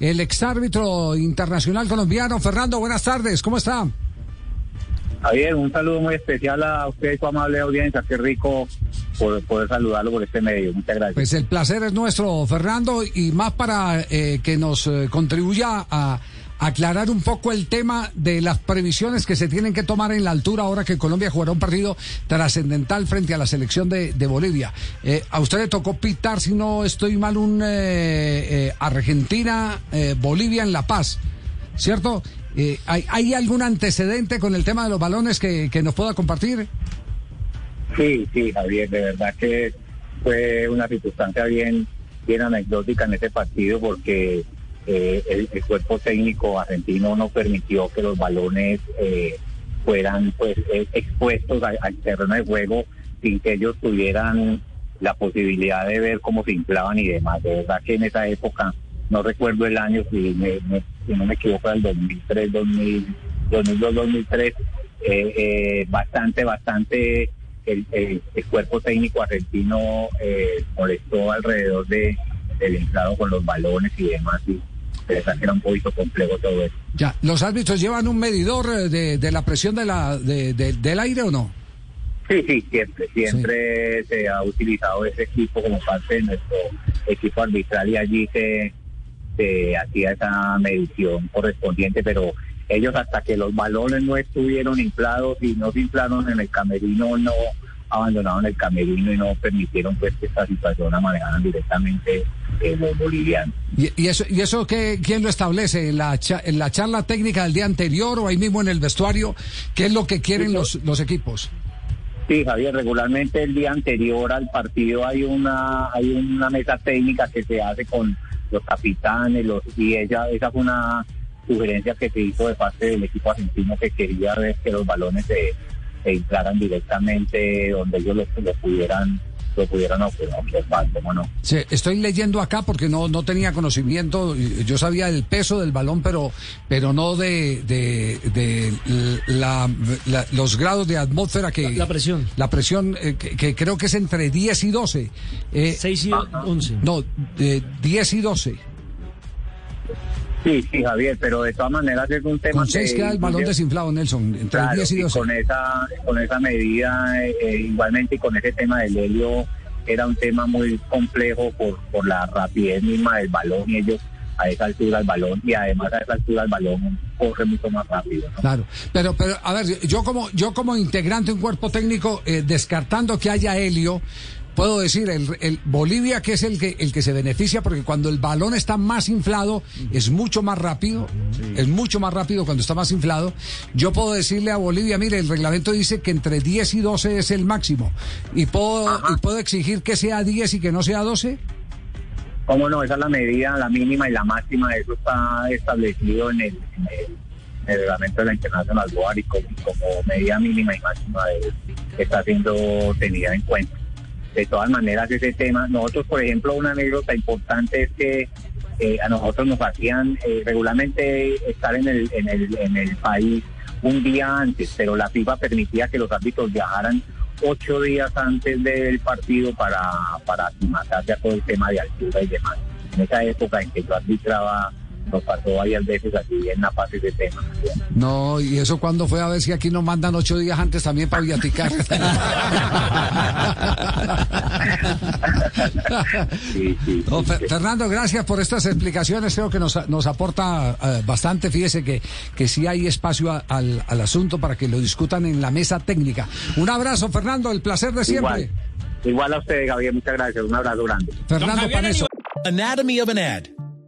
El exárbitro internacional colombiano, Fernando, buenas tardes, ¿cómo está? Javier, un saludo muy especial a usted y su amable audiencia. Qué rico poder, poder saludarlo por este medio. Muchas gracias. Pues el placer es nuestro, Fernando, y más para eh, que nos eh, contribuya a aclarar un poco el tema de las previsiones que se tienen que tomar en la altura ahora que Colombia jugará un partido trascendental frente a la selección de, Bolivia. Eh, a usted le tocó pitar, si no estoy mal, un eh, eh, Argentina-Bolivia en La Paz, ¿cierto? Eh, ¿hay, ¿Hay algún antecedente con el tema de los balones que, que nos pueda compartir? Sí, sí, Javier, de verdad que fue una circunstancia bien, bien anecdótica en ese partido porque eh, el, el cuerpo técnico argentino no permitió que los balones eh, fueran pues eh, expuestos al, terreno de juego sin que ellos tuvieran la posibilidad de ver cómo se inflaban y demás. De verdad que en esa época, no recuerdo el año, si, me- si no me equivoco, el 2003, 2000, 2002, 2003, eh, eh, bastante, bastante el, el- el cuerpo técnico argentino eh, molestó alrededor de, del inflado con los balones y demás. Y era un poquito complejo todo eso. Ya, ¿los árbitros llevan un medidor eh, de, de la presión de la, de- de- del aire o no? Sí, sí, siempre, siempre se ha utilizado ese equipo como parte de nuestro equipo arbitral y allí se, se hacía esa medición correspondiente, pero ellos hasta que los balones no estuvieron inflados y no se inflaron en el camerino, no abandonaron el camerino y no permitieron pues que esta situación la manejaran directamente eh, los bolivianos. ¿Y, y eso, y eso qué, quién lo establece? ¿En la, cha- ¿En la charla técnica del día anterior o ahí mismo en el vestuario? ¿Qué es lo que quieren los, los equipos? Sí, Javier, regularmente el día anterior al partido hay una hay una mesa técnica que se hace con los capitanes, los y ella esa fue una sugerencia que se hizo de parte del equipo argentino que quería ver que los balones se, se inflaran directamente donde ellos lo, lo pudieran lo pudieran observar, ¿cómo no? Sí, estoy leyendo acá porque no, no tenía conocimiento. Yo sabía el peso del balón, pero, pero no de, de, de la- la- los grados de atmósfera que. La- la presión. La presión, eh, que, que creo que es entre 10 y 12. Eh, 6 y 11. no, de 10 y 12. Sí, sí, Javier, pero de todas maneras es un tema Con 6 que queda el balón desinflado, Nelson. Entre Claro, 10 y y 12. con esa, con esa medida, eh, eh, igualmente y con ese tema del helio, era un tema muy complejo por, por la rapidez misma del balón y ellos a esa altura el balón y además a esa altura el balón corre mucho más rápido. ¿no? Claro, pero, pero a ver, yo como, yo como integrante de un cuerpo técnico, eh, descartando que haya helio, puedo decir, el, el Bolivia que es el que, el que se beneficia, porque cuando el balón está más inflado, es mucho más rápido, es mucho más rápido cuando está más inflado. Yo puedo decirle a Bolivia, mire, el reglamento dice que entre 10 y 12 es el máximo, y puedo, y puedo exigir que sea 10 y que no sea 12. ¿Cómo no? Esa es la medida, la mínima y la máxima, eso está establecido en el, en el, en el reglamento de la International Board y como, como medida mínima y máxima de- está siendo tenida en cuenta. De todas maneras, ese tema, nosotros, por ejemplo, una anécdota importante es que eh, a nosotros nos hacían eh, regularmente estar en el, en, el, en el país un día antes, pero la FIFA permitía que los árbitros viajaran ocho días antes del partido para, para aclimatarse a todo el tema de altura y demás. En esa época en que yo arbitraba, nos pasó varias veces así en La Paz ese tema. No, y eso cuando fue a ver si aquí nos mandan ocho días antes también para viaticar. Sí, sí, No, sí, Fer- sí. Fernando, gracias por estas explicaciones. Creo que nos, nos aporta eh, bastante. Fíjese que, que sí hay espacio a- al, al asunto para que lo discutan en la mesa técnica. Un abrazo, Fernando. El placer de siempre. Igual, igual a usted, Gabriel, muchas gracias. Un abrazo grande. Fernando Paneso. Anatomy of an ad.